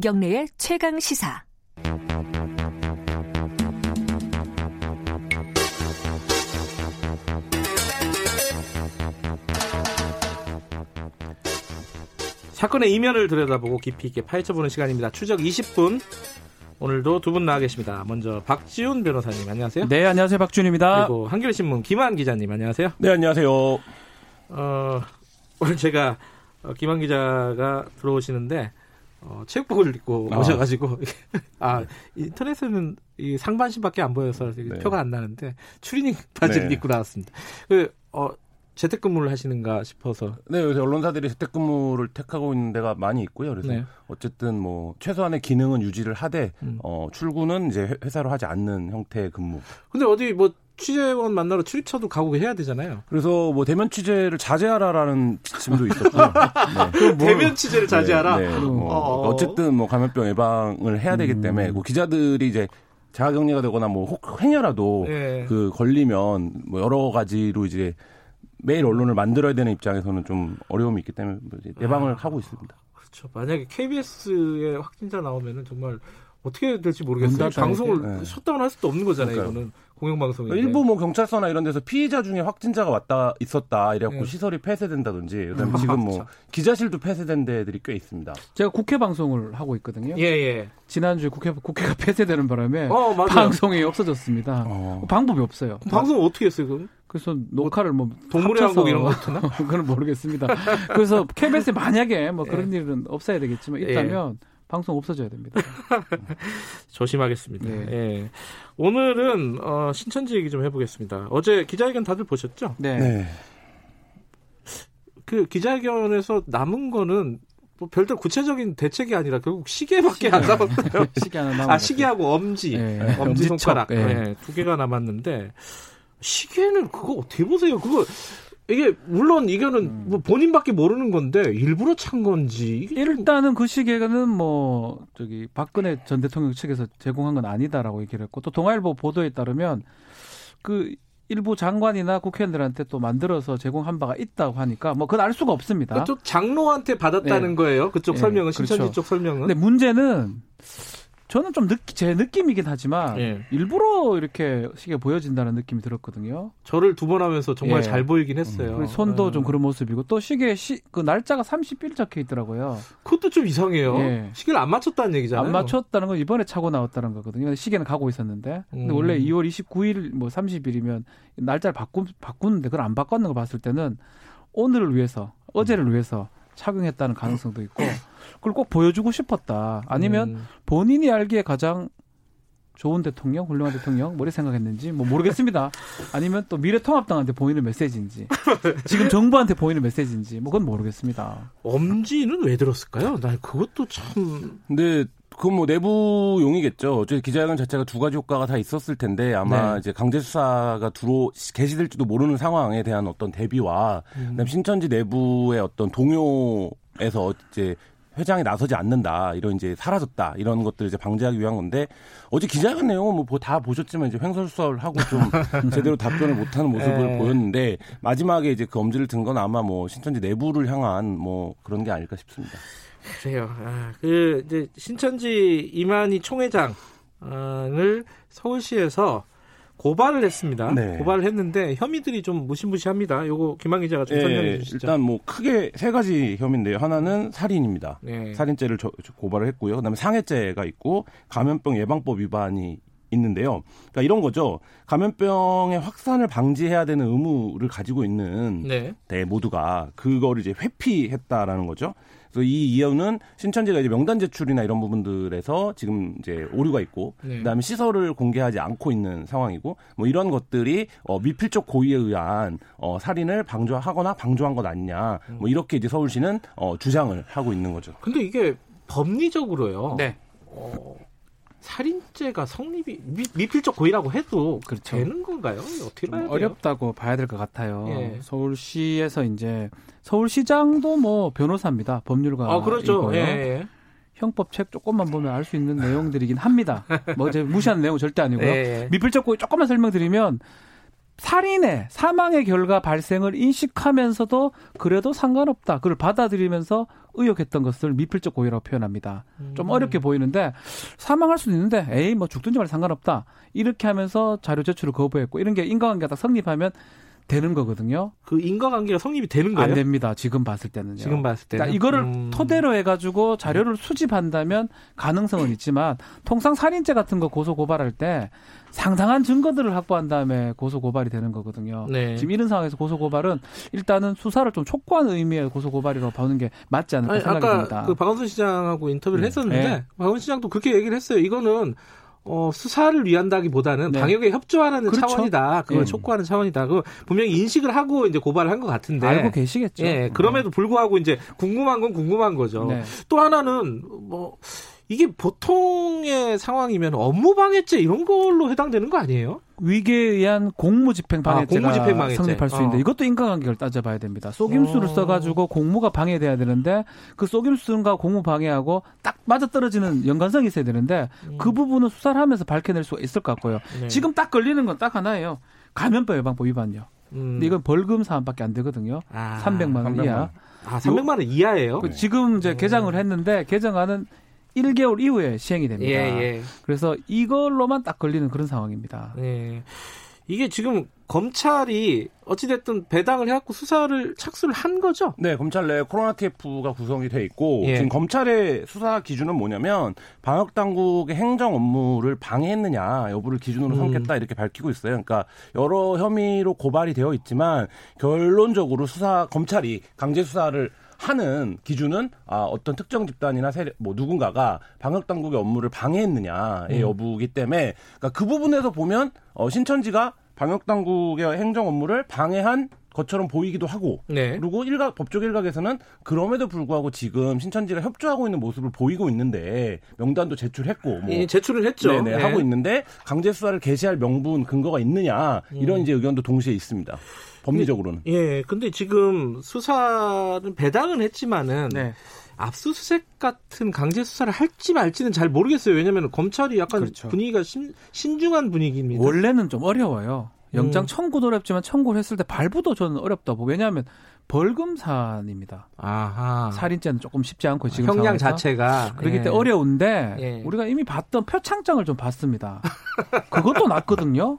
김경래의 최강 시사. 사건의 이면을 들여다보고 깊이 있게 파헤쳐보는 시간입니다. 추적 20분. 오늘도 두 분 나와 계십니다. 먼저 박지훈 변호사님 안녕하세요. 네, 안녕하세요. 박지훈입니다. 그리고 한겨레신문 김한 기자님 안녕하세요. 네, 안녕하세요. 어, 오늘 제가 어, 김한 기자가 들어오시는데 어, 체육복을 입고 아. 오셔가지고 아 인터넷에는 이 상반신밖에 안 보여서 네. 표가 안 나는데 추리닝 바지를 네. 입고 나왔습니다. 그 어, 재택근무를 하시는가 싶어서 네, 요새 언론사들이 재택근무를 택하고 있는 데가 많이 있고요. 그래서 네. 어쨌든 뭐 최소한의 기능은 유지를 하되 음. 어, 출근은 이제 회- 회사로 하지 않는 형태의 근무. 근데 어디 뭐 취재원 만나러 출입처도 가고 해야 되잖아요. 그래서 뭐 대면 취재를 자제하라라는 지침도 있었고요. 네. 대면 취재를 자제하라. 네, 네. 뭐 어. 어쨌든 뭐 감염병 예방을 해야 되기 때문에 그 기자들이 이제 자가격리가 되거나 뭐 혹 행여라도 네. 그 걸리면 뭐 여러 가지로 이제 매일 언론을 만들어야 되는 입장에서는 좀 어려움이 있기 때문에 뭐 이제 예방을 아. 하고 있습니다. 그렇죠. 만약에 KBS에 확진자 나오면은 정말 어떻게 될지 모르겠어요. 방송을 돼. 네. 셧다운 할 수도 없는 거잖아요. 그러니까요. 이거는 공영방송인데. 일부 뭐 경찰서나 이런 데서 피의자 중에 확진자가 왔다 있었다 이래갖고 네. 시설이 폐쇄된다든지 그다음에 아, 지금 뭐 참. 기자실도 폐쇄된 데들이 꽤 있습니다. 제가 국회 방송을 하고 있거든요. 예, 예. 지난주에 국회, 국회가 폐쇄되는 바람에 어. 방송이 없어졌습니다. 어. 방법이 없어요. 방송 어떻게 했어요, 그럼? 그래서 녹화를 뭐 동물의 합쳐서 왕국 이런 거 같나? 그건 모르겠습니다. 그래서 KBS에 만약에 뭐 그런 예. 일은 없어야 되겠지만 있다면 방송 없어져야 됩니다. 조심하겠습니다. 네. 예. 오늘은 어, 신천지 얘기 좀 해보겠습니다. 어제 기자회견 다들 보셨죠? 네. 네. 그 기자회견에서 남은 거는 뭐 별도 구체적인 대책이 아니라 결국 시계밖에 안 남았어요. 시계 하나 남은 아것 시계하고 엄지, 네. 엄지 손가락 예. 예, 두 개가 남았는데 시계는 그거 어떻게 보세요? 그거 이게 물론 이거는 뭐 본인밖에 모르는 건데 일부러 찬 건지 일단은 그 시계는 뭐 저기 박근혜 전 대통령 측에서 제공한 건 아니다라고 얘기를 했고 또 동아일보 보도에 따르면 그 일부 장관이나 국회의원들한테 또 만들어서 제공한 바가 있다고 하니까 뭐 그건 알 수가 없습니다. 그쪽 장로한테 받았다는 네. 거예요. 그쪽 네, 설명은 신천지 그렇죠. 쪽 설명은. 근데 문제는 저는 좀 느끼, 제 느낌이긴 하지만 예. 일부러 이렇게 시계 보여진다는 느낌이 들었거든요. 저를 두 번 하면서 정말 예. 잘 보이긴 했어요. 그리고 손도 예. 좀 그런 모습이고 또 시계 시, 그 날짜가 30일 적혀 있더라고요. 그것도 좀 이상해요. 예. 시계를 안 맞췄다는 얘기잖아요. 안 맞췄다는 건 이번에 차고 나왔다는 거거든요. 시계는 가고 있었는데. 근데 음. 원래 2월 29일 뭐 30일이면 날짜를 바꾸, 바꾸는데 그걸 안 바꿨는 거 봤을 때는 오늘을 위해서 어제를 위해서 착용했다는 가능성도 있고 그걸 꼭 보여주고 싶었다. 아니면 음. 본인이 알기에 가장 좋은 대통령, 훌륭한 대통령, 뭐를 생각했는지 뭐 모르겠습니다. 아니면 또 미래통합당한테 보이는 메시지인지, 지금 정부한테 보이는 메시지인지, 뭐 그건 모르겠습니다. 엄지는 왜 들었을까요? 나 그것도 참 근데 그건 뭐 내부용이겠죠. 어제 기자회견 자체가 두 가지 효과가 다 있었을 텐데 아마 네. 이제 강제 수사가 들어 개시될지도 모르는 상황에 대한 어떤 대비와 그다음 신천지 내부의 어떤 동요 에서 이제 회장이 나서지 않는다 이런 이제 사라졌다 이런 것들을 이제 방지하기 위한 건데 어제 기자회견 내용은 뭐 다 보셨지만 이제 횡설수설하고 좀 제대로 답변을 못하는 모습을 네. 보였는데 마지막에 이제 그 엄지를 든 건 아마 뭐 신천지 내부를 향한 뭐 그런 게 아닐까 싶습니다. 그래요. 아, 그 이제 신천지 이만희 총회장을 서울시에서 고발을 했습니다. 네. 고발을 했는데 혐의들이 좀 무시무시합니다. 요거 김한 기자가 좀 설명해 주시죠. 예, 일단 뭐 크게 세 가지 혐의인데요. 하나는 살인입니다. 네. 살인죄를 저- 저- 고발을 했고요. 그다음에 상해죄가 있고 감염병 예방법 위반이 있는데요. 그러니까 이런 거죠. 감염병의 확산을 방지해야 되는 의무를 가지고 있는 네. 대 모두가 그거를 이제 회피했다라는 거죠. 그래서 이 이유는 신천지가 이제 명단 제출이나 이런 부분들에서 지금 이제 오류가 있고 네. 그다음에 시설을 공개하지 않고 있는 상황이고 뭐 이런 것들이 어, 미필적 고의에 의한 어, 살인을 방조하거나 방조한 것 아니냐 뭐 이렇게 이제 서울시는 어, 주장을 하고 있는 거죠. 근데 이게 법리적으로요. 네. 어, 살인죄가 성립이 미, 미필적 고의라고 해도 그렇죠. 되는 건가요? 어떻게 봐야 돼요? 어렵다고 봐야 될 것 같아요. 예. 서울시에서 이제 서울시장도 뭐 변호사입니다. 법률가. 아, 그렇죠. 예, 예. 형법책 조금만 보면 알 수 있는 내용들이긴 합니다. 뭐 이제 무시하는 내용은 절대 아니고요. 예, 예. 미필적 고의 조금만 설명드리면 살인의 사망의 결과 발생을 인식하면서도 그래도 상관없다. 그걸 받아들이면서 의혹했던 것을 미필적 고의라고 표현합니다. 음. 좀 어렵게 보이는데 사망할 수도 있는데 에이 뭐 죽든지 말 상관없다 이렇게 하면서 자료 제출을 거부했고 이런 게 인과관계가 딱 성립하면 되는 거거든요. 그 인과관계가 성립이 되는 거예요? 안 됩니다. 지금 봤을 때는요. 지금 봤을 때는. 그러니까 이거를 음. 토대로 해가지고 자료를 수집한다면 가능성은 있지만 통상 살인죄 같은 거 고소 고발할 때 상당한 증거들을 확보한 다음에 고소 고발이 되는 거거든요. 네. 지금 이런 상황에서 고소 고발은 일단은 수사를 좀 촉구하는 의미의 고소 고발이라고 보는 게 맞지 않을까 아니, 생각이 아까 듭니다. 그 박원순 시장하고 인터뷰를 음. 했었는데 네. 박원순 시장도 그렇게 얘기를 했어요. 이거는 어, 수사를 위한다기보다는 네. 방역에 협조하는 그렇죠. 차원이다. 그걸 예. 촉구하는 차원이다. 그 분명히 인식을 하고 이제 고발을 한 것 같은데. 알고 계시겠죠. 예, 그럼에도 불구하고 이제 궁금한 건 궁금한 거죠. 네. 또 하나는 뭐 이게 보통의 상황이면 업무방해죄 이런 걸로 해당되는 거 아니에요? 위계에 의한 공무집행 방해죄가 아, 공무집행방해죄. 성립할 수 어. 있는데 이것도 인과관계를 따져봐야 됩니다. 속임수를 어. 써가지고 공무가 방해돼야 되는데 그 속임수가 공무 방해하고 딱 맞아떨어지는 연관성이 있어야 되는데 그 부분은 수사를 하면서 밝혀낼 수가 있을 것 같고요. 네. 지금 딱 걸리는 건 딱 하나예요. 감염병 예방법 위반요. 음. 근데 이건 벌금 사안밖에 안 되거든요. 아, 300만 원 300만 이하. 원. 아, 300만 원 이하예요? 그 지금 이제 개정을 했는데 개정안은 1개월 이후에 시행이 됩니다. 예, 예. 그래서 이걸로만 딱 걸리는 그런 상황입니다. 예. 이게 지금 검찰이 어찌됐든 배당을 해갖고 수사를 착수를 한 거죠? 네, 검찰 내 코로나 TF가 구성이 돼 있고 예. 지금 검찰의 수사 기준은 뭐냐면 방역 당국의 행정 업무를 방해했느냐 여부를 기준으로 음. 삼겠다 이렇게 밝히고 있어요. 그러니까 여러 혐의로 고발이 되어 있지만 결론적으로 수사 검찰이 강제 수사를 하는 기준은 아, 어떤 특정 집단이나 세력, 뭐 누군가가 방역 당국의 업무를 방해했느냐의 음. 여부이기 때문에 그러니까 그 부분에서 보면 어, 신천지가 방역 당국의 행정 업무를 방해한 것처럼 보이기도 하고 네. 그리고 일각 법적 일각에서는 그럼에도 불구하고 지금 신천지가 협조하고 있는 모습을 보이고 있는데 명단도 제출했고 뭐 예, 제출을 했죠. 네네, 네. 하고 있는데 강제 수사를 개시할 명분 근거가 있느냐 이런 음. 이제 의견도 동시에 있습니다. 법리적으로는. 예, 근데 지금 수사는 배당은 했지만은 네. 압수수색 같은 강제 수사를 할지 말지는 잘 모르겠어요. 왜냐하면 검찰이 약간 그렇죠. 분위기가 신, 신중한 분위기입니다. 원래는 좀 어려워요. 영장 음. 청구도 어렵지만 청구를 했을 때 발부도 저는 어렵다고. 왜냐하면 벌금 사안입니다. 아하. 살인죄는 조금 쉽지 않고 지금 형량 상황에서. 자체가 그렇기 예. 때문에 어려운데 예. 우리가 이미 봤던 표창장을 좀 봤습니다. 그것도 낫거든요.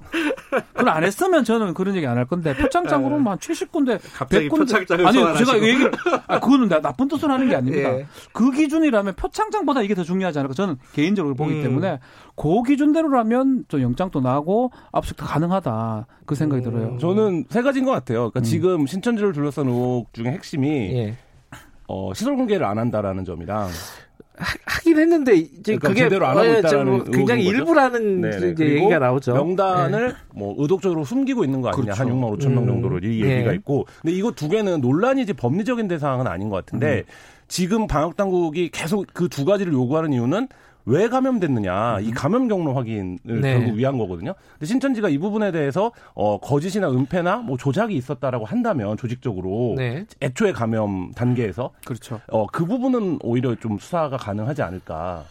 그걸 안 했으면 저는 그런 얘기 안 할 건데 표창장으로 한 70군데 갑자기 100군데 표창장을 아니 소환하시고. 제가 얘기 아 그거는 나, 나쁜 뜻으로 하는 게 아닙니다. 예. 그 기준이라면 표창장보다 이게 더 중요하지 않을까 저는 개인적으로 보기 음. 때문에 그 기준대로라면 좀 영장도 나고 압수도 가능하다 그 생각이 음. 들어요. 저는 세 가지인 것 같아요. 그러니까 음. 지금 신천지를 둘러싼 의혹 중에 핵심이 예. 어, 시설 공개를 안 한다라는 점이랑 하 긴 했는데 이제 그러니까 그게 제대로 안 하고 어, 예, 있다라는 좀 굉장히? 일부라는 얘기가 나오죠. 명단을 뭐 의도적으로 숨기고 있는 거 아니냐 그렇죠. 한 6만 5천 명 음. 정도로 이 네. 얘기가 있고 근데 이거 두 개는 논란이지 법리적인 대상은 아닌 것 같은데 지금 방역 당국이 계속 그 두 가지를 요구하는 이유는 왜 감염됐느냐 이 감염 경로 확인을 네. 결국 위한 거거든요. 근데 신천지가 이 부분에 대해서 어 거짓이나 은폐나 뭐 조작이 있었다라고 한다면 조직적으로 네. 애초에 감염 단계에서 그렇죠. 어 그 부분은 오히려 좀 수사가 가능하지 않을까.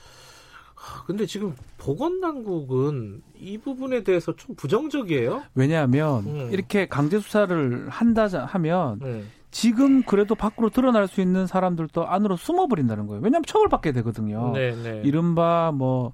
근데 지금 보건당국은 이 부분에 대해서 좀 부정적이에요. 왜냐하면 음. 이렇게 강제 수사를 한다 하면 네. 지금 그래도 밖으로 드러날 수 있는 사람들도 안으로 숨어버린다는 거예요. 왜냐하면 처벌받게 되거든요. 네, 네. 이른바 뭐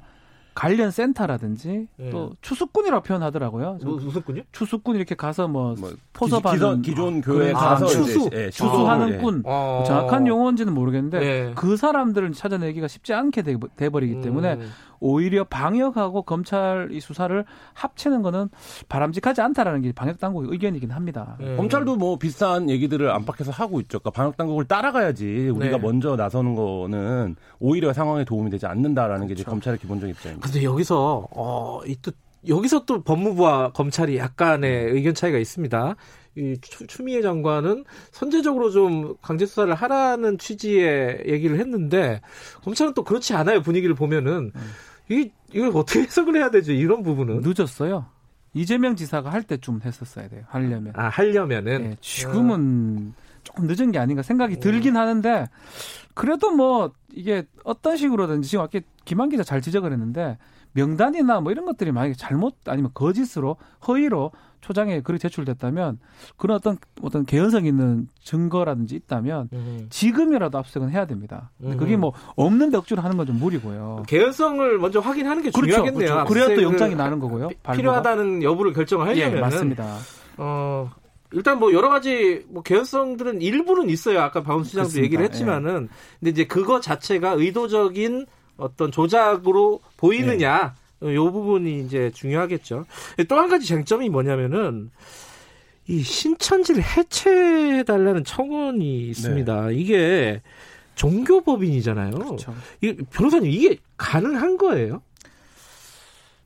관련 센터라든지 네. 또 추수꾼이라고 표현하더라고요. 무- 무슨 군요? 추수꾼 이렇게 가서 뭐, 뭐 포섭하는 기존, 기존 교회에 그런- 가서 아, 이제, 추수. 예, 추수하는 예. 꾼 어. 정확한 용어인지는 모르겠는데 네. 그 사람들을 찾아내기가 쉽지 않게 돼, 돼버리기 때문에 음. 오히려 방역하고 검찰 이 수사를 합치는 거는 바람직하지 않다라는 게 방역 당국의 의견이긴 합니다. 네. 검찰도 뭐 비슷한 얘기들을 안팎에서 하고 있죠. 그러니까 방역 당국을 따라가야지 우리가 네. 먼저 나서는 거는 오히려 상황에 도움이 되지 않는다라는 게 이제 그렇죠. 검찰의 기본적인 입장입니다. 근데 여기서 어, 이또 여기서 또 법무부와 검찰이 약간의 의견 차이가 있습니다. 이 추- 추미애 장관은 선제적으로 좀 강제 수사를 하라는 취지의 얘기를 했는데 검찰은 또 그렇지 않아요. 분위기를 보면은 이 이걸 어떻게 해석을 해야 되죠? 이런 부분은 늦었어요. 이재명 지사가 할 때쯤 했었어야 돼요. 하려면. 아 하려면은 네, 지금은 조금 늦은 게 아닌가 생각이 들긴 하는데 그래도 뭐 이게 어떤 식으로든지 지금 아까 김한 기자 잘 지적을 했는데 명단이나 뭐 이런 것들이 만약에 잘못 아니면 거짓으로 허위로 초장에 글이 제출됐다면 그런 어떤 어떤 개연성 있는 증거라든지 있다면 음. 지금이라도 압수수색은 해야 됩니다. 근데 그게 음. 뭐 없는데 억지로 하는 건 좀 무리고요. 개연성을 먼저 확인하는 게 그렇죠. 중요하겠네요. 그렇죠. 그래야 또 영장이 나는 거고요. 발부가. 필요하다는 여부를 결정을 예, 하려면 맞습니다. 어, 일단 뭐 여러 가지 뭐 개연성들은 일부는 있어요. 아까 박원순 시장도. 얘기를 했지만은 근데 이제 그거 자체가 의도적인 어떤 조작으로 보이느냐 네. 요 부분이 이제 중요하겠죠. 또 한 가지 쟁점이 뭐냐면은 이 신천지를 해체해 달라는 청원이 있습니다. 이게 종교법인이잖아요. 네. 그렇죠. 이 변호사님 이게 가능한 거예요?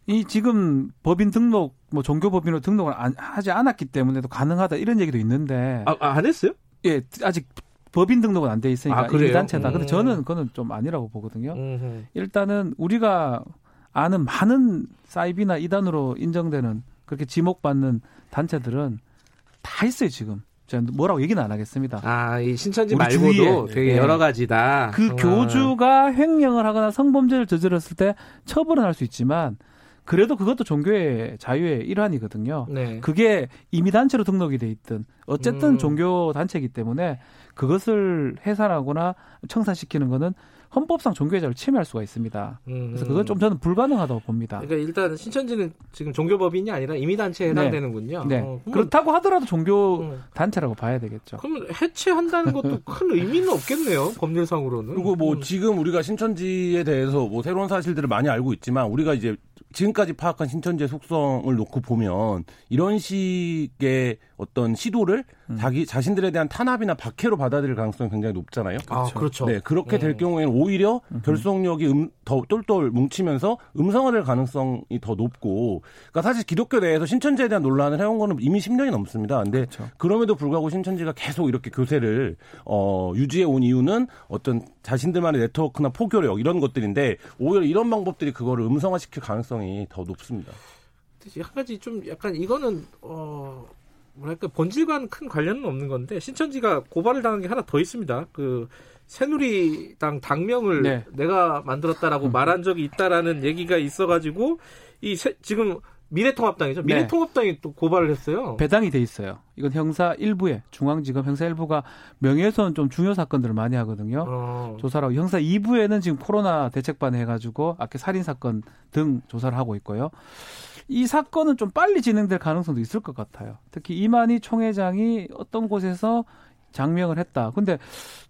이 지금 법인 등록 뭐 종교 법인으로 등록을 안- 하지 않았기 때문에도 가능하다 이런 얘기도 있는데 아, 아, 안 했어요? 예 아직 법인 등록은 안 돼 있으니까 아, 단체다. 근데 음. 저는 그거는 좀 아니라고 보거든요. 음흠. 일단은 우리가 아는 많은 사이비나 이단으로 인정되는 그렇게 지목받는 단체들은 다 있어요 지금. 제가 뭐라고 얘기는 안 하겠습니다. 아, 이 신천지 말고도 주위에. 되게 예. 여러 가지다. 그 아. 교주가 횡령을 하거나 성범죄를 저질렀을 때 처벌은 할 수 있지만 그래도 그것도 종교의 자유의 일환이거든요. 네. 그게 이미 단체로 등록이 돼 있든 어쨌든 음. 종교 단체이기 때문에 그것을 해산하거나 청산시키는 거는 헌법상 종교의 자유를 침해할 수가 있습니다. 음. 그래서 그건 좀 저는 불가능하다고 봅니다. 그러니까 일단 신천지는 지금 종교법인이 아니라 임의단체에 해당되는군요. 네. 어, 그러면- 그렇다고 하더라도 종교 음. 단체라고 봐야 되겠죠. 그러면 해체한다는 것도 큰 의미는 없겠네요. 법률상으로는. 그리고 뭐 음. 지금 우리가 신천지에 대해서 뭐 새로운 사실들을 많이 알고 있지만 우리가 이제 지금까지 파악한 신천지의 속성을 놓고 보면 이런 식의 어떤 시도를 음. 자기 자신들에 대한 탄압이나 박해로 받아들일 가능성이 굉장히 높잖아요. 아, 그렇죠. 네, 그렇게 될 음. 경우에는 오히려 결속력이 음, 더 똘똘 뭉치면서 음성화될 가능성이 더 높고, 그러니까 사실 기독교 내에서 신천지에 대한 논란을 해온 거는 이미 10년이 넘습니다. 근데 그렇죠. 그럼에도 불구하고 신천지가 계속 이렇게 교세를 어, 유지해 온 이유는 어떤 자신들만의 네트워크나 포교력 이런 것들인데 오히려 이런 방법들이 그거를 음성화시킬 가능성이 더 높습니다. 한 가지 좀 약간 이거는 어 뭐랄까 본질과는 큰 관련은 없는 건데 신천지가 고발을 당한 게 하나 더 있습니다. 그 새누리당 당명을 네. 내가 만들었다라고 말한 적이 있다라는 얘기가 있어가지고 이 새- 지금 미래통합당이죠. 네. 미래통합당이 또 고발을 했어요. 배당이 돼 있어요. 이건 형사 1부에 중앙지검 형사 1부가 명예훼손 좀 중요 사건들을 많이 하거든요. 어. 조사를 하고 형사 2부에는 지금 코로나 대책반 해가지고 아까 살인 사건 등 조사를 하고 있고요. 이 사건은 좀 빨리 진행될 가능성도 있을 것 같아요. 특히 이만희 총회장이 어떤 곳에서 장명을 했다. 근데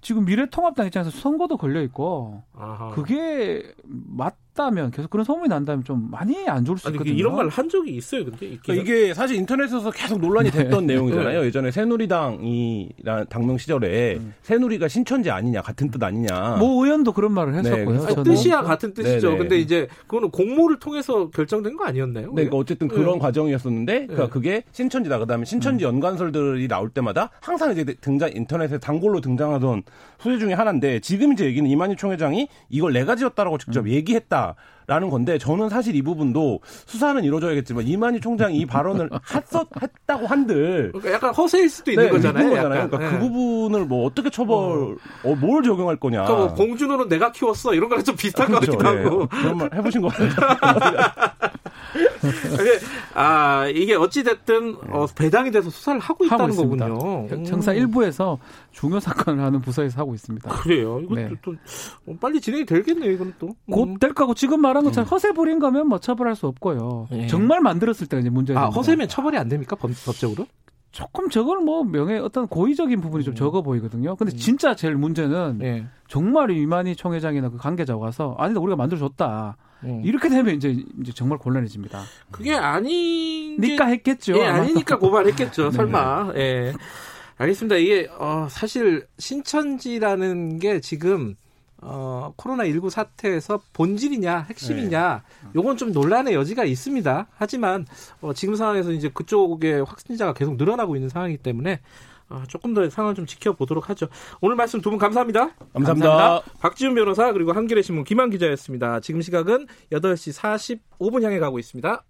지금 미래통합당 입장에서 선거도 걸려 있고 아하. 그게 맞 다면 계속 그런 소문이 난다면 좀 많이 안 좋을 수 아니 있거든요. 이런 말 한 적이 있어요. 근데 있기는. 그러니까 이게 사실 인터넷에서 계속 논란이 됐던 내용이잖아요. 예전에 새누리당이란 당명 시절에 새누리가 신천지 아니냐 같은 뜻 아니냐. 모 의원도 그런 말을 했었고요. 네, 아니. 뜻이야 같은 뜻이죠. 네네. 근데 이제 그거는 공모를 통해서 결정된 거 아니었나요? 네, 그러니까 어쨌든 그런 네. 과정이었었는데, 그러니까 네. 그게 신천지다. 그다음에 신천지 연관설들이 나올 때마다 항상 이제 등장 인터넷에 단골로 등장하던 소재 중에 하나인데 지금 이제 얘기는 이만희 총회장이 이걸 내가 지었다라고 직접 얘기했다 라는 건데 저는 사실 이 부분도 수사는 이루어져야겠지만 이만희 총장이 이 발언을 했었 했다고 한들. 그러니까 약간 허세일 수도 있는 네, 거잖아요. 있는 거잖아요. 약간. 그러니까 네. 그 부분을 뭐 어떻게 처벌, 어, 뭘 적용할 거냐. 그러니까 뭐 공준호는 내가 키웠어 이런 거랑 좀 비슷한 것 그렇죠. 같기도 예. 하고. 그런 말 해보신 거 같아요. 아 이게 어찌 됐든 어, 배당이 돼서 수사를 하고 있다는 하고. 거군요. 음. 형사 1부에서 중요 사건을 하는 부서에서 하고 있습니다. 그래요. 이거 네. 또, 또 빨리 진행이 되겠네요. 이거는 또. 음. 곧될 거고 지금 말한 것처럼 허세 부린 거면 뭐 처벌할 수 없고요. 예. 정말 만들었을 때가 이제 문제가 아. 허세면 처벌이 안 됩니까 법, 법적으로? 조금 저걸 뭐 명예 어떤 고의적인 부분이 좀 적어 보이거든요. 근데 진짜 제일 문제는 네. 정말 이만희 총회장이나 그 관계자가 와서 아니다 우리가 만들어줬다 음. 이렇게 되면 이제 이제 정말 곤란해집니다. 그게 아닌 게- 니까 했겠죠. 예. 아니니까 고발했겠죠. 네. 설마. 예. 알겠습니다. 이게 어, 사실 신천지라는 게 지금 어, 코로나19 사태에서 본질이냐 핵심이냐 요건 좀 논란의 여지가 있습니다. 하지만 어, 지금 상황에서 이제 그쪽에 확진자가 계속 늘어나고 있는 상황이기 때문에 어, 조금 더 상황을 좀 지켜보도록 하죠. 오늘 말씀 두분 감사합니다. 감사합니다. 박지훈 변호사 그리고 한겨레 신문 김한 기자였습니다. 지금 시각은 8시 45분 향해 가고 있습니다.